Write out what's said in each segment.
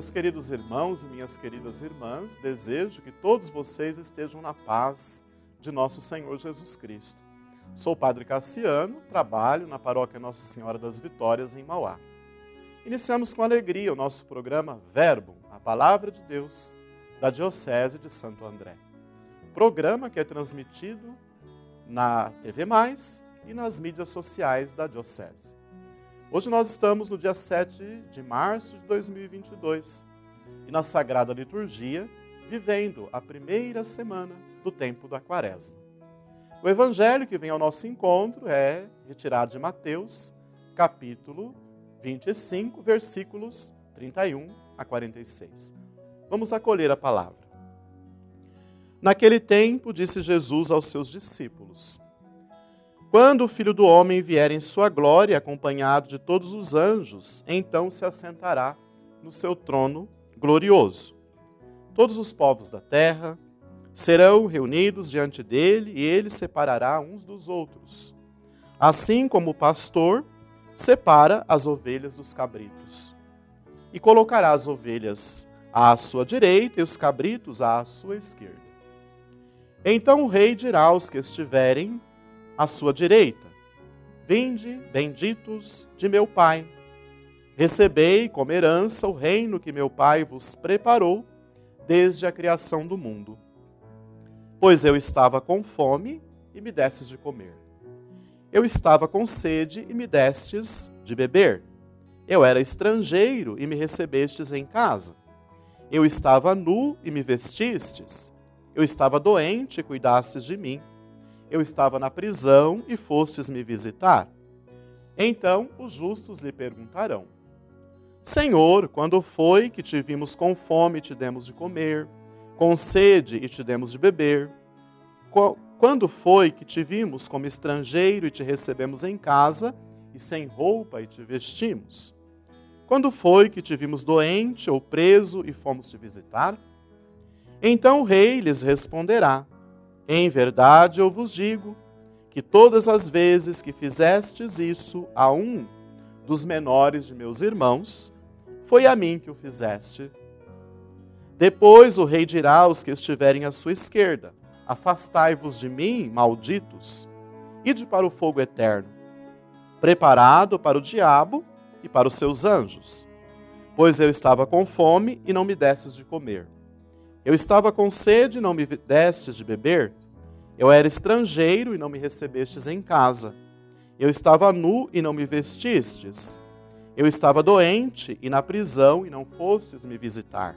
Meus queridos irmãos e minhas queridas irmãs, desejo que todos vocês estejam na paz de nosso Senhor Jesus Cristo. Sou o Padre Cassiano, trabalho na paróquia Nossa Senhora das Vitórias, em Mauá. Iniciamos com alegria o nosso programa Verbo, a Palavra de Deus, da Diocese de Santo André. Programa que é transmitido na TV Mais e nas mídias sociais da Diocese. Hoje nós estamos no dia 7 de março de 2022 e na Sagrada Liturgia, vivendo a primeira semana do tempo da Quaresma. O evangelho que vem ao nosso encontro é retirado de Mateus, capítulo 25, versículos 31 a 46. Vamos acolher a palavra. Naquele tempo, disse Jesus aos seus discípulos: quando o filho do homem vier em sua glória, acompanhado de todos os anjos, então se assentará no seu trono glorioso. Todos os povos da terra serão reunidos diante dele e ele separará uns dos outros, assim como o pastor separa as ovelhas dos cabritos. E colocará as ovelhas à sua direita e os cabritos à sua esquerda. Então o rei dirá aos que estiverem à sua direita: Vinde, benditos de meu Pai. Recebei como herança o reino que meu Pai vos preparou desde a criação do mundo. Pois eu estava com fome e me destes de comer. Eu estava com sede e me destes de beber. Eu era estrangeiro e me recebestes em casa. Eu estava nu e me vestistes. Eu estava doente e cuidastes de mim eu estava na prisão e fostes me visitar. Então os justos lhe perguntarão: Senhor, quando foi que te vimos com fome e te demos de comer, com sede e te demos de beber? Quando foi que te vimos como estrangeiro e te recebemos em casa, e sem roupa e te vestimos? Quando foi que te vimos doente ou preso e fomos te visitar? Então o rei lhes responderá: em verdade eu vos digo que todas as vezes que fizestes isso a um dos menores de meus irmãos, foi a mim que o fizeste. Depois o rei dirá aos que estiverem à sua esquerda: Afastai-vos de mim, malditos, ide para o fogo eterno, preparado para o diabo e para os seus anjos. Pois eu estava com fome e não me destes de comer. Eu estava com sede e não me destes de beber. Eu era estrangeiro e não me recebestes em casa. Eu estava nu e não me vestistes. Eu estava doente e na prisão e não fostes me visitar.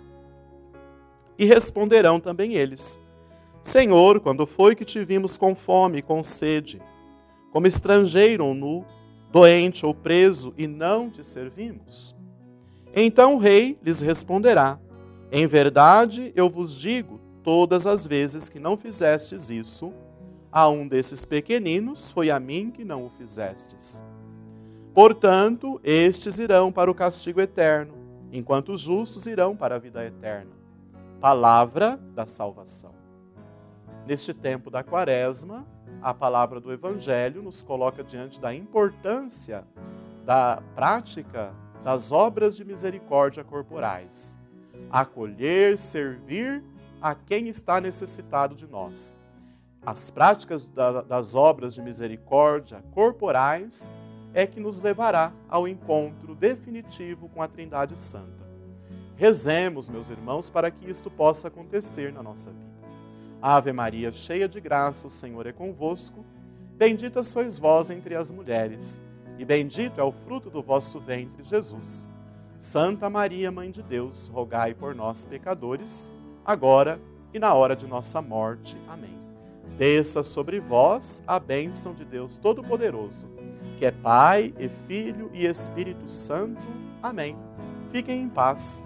E responderão também eles: Senhor, quando foi que te vimos com fome e com sede, como estrangeiro ou nu, doente ou preso, e não te servimos? Então o rei lhes responderá: Em verdade eu vos digo, todas as vezes que não fizestes isso a um desses pequeninos, foi a mim que não o fizestes. Portanto, estes irão para o castigo eterno, enquanto os justos irão para a vida eterna. Palavra da salvação. Neste tempo da quaresma, a palavra do Evangelho nos coloca diante da importância da prática das obras de misericórdia corporais. Acolher, servir a quem está necessitado de nós. As práticas das obras de misericórdia corporais é que nos levará ao encontro definitivo com a Trindade Santa. Rezemos, meus irmãos, para que isto possa acontecer na nossa vida. Ave Maria, cheia de graça, o Senhor é convosco. Bendita sois vós entre as mulheres, e bendito é o fruto do vosso ventre, Jesus. Santa Maria, Mãe de Deus, rogai por nós, pecadores, agora e na hora de nossa morte. Amém. Desça sobre vós a bênção de Deus Todo-Poderoso, que é Pai e Filho e Espírito Santo. Amém. Fiquem em paz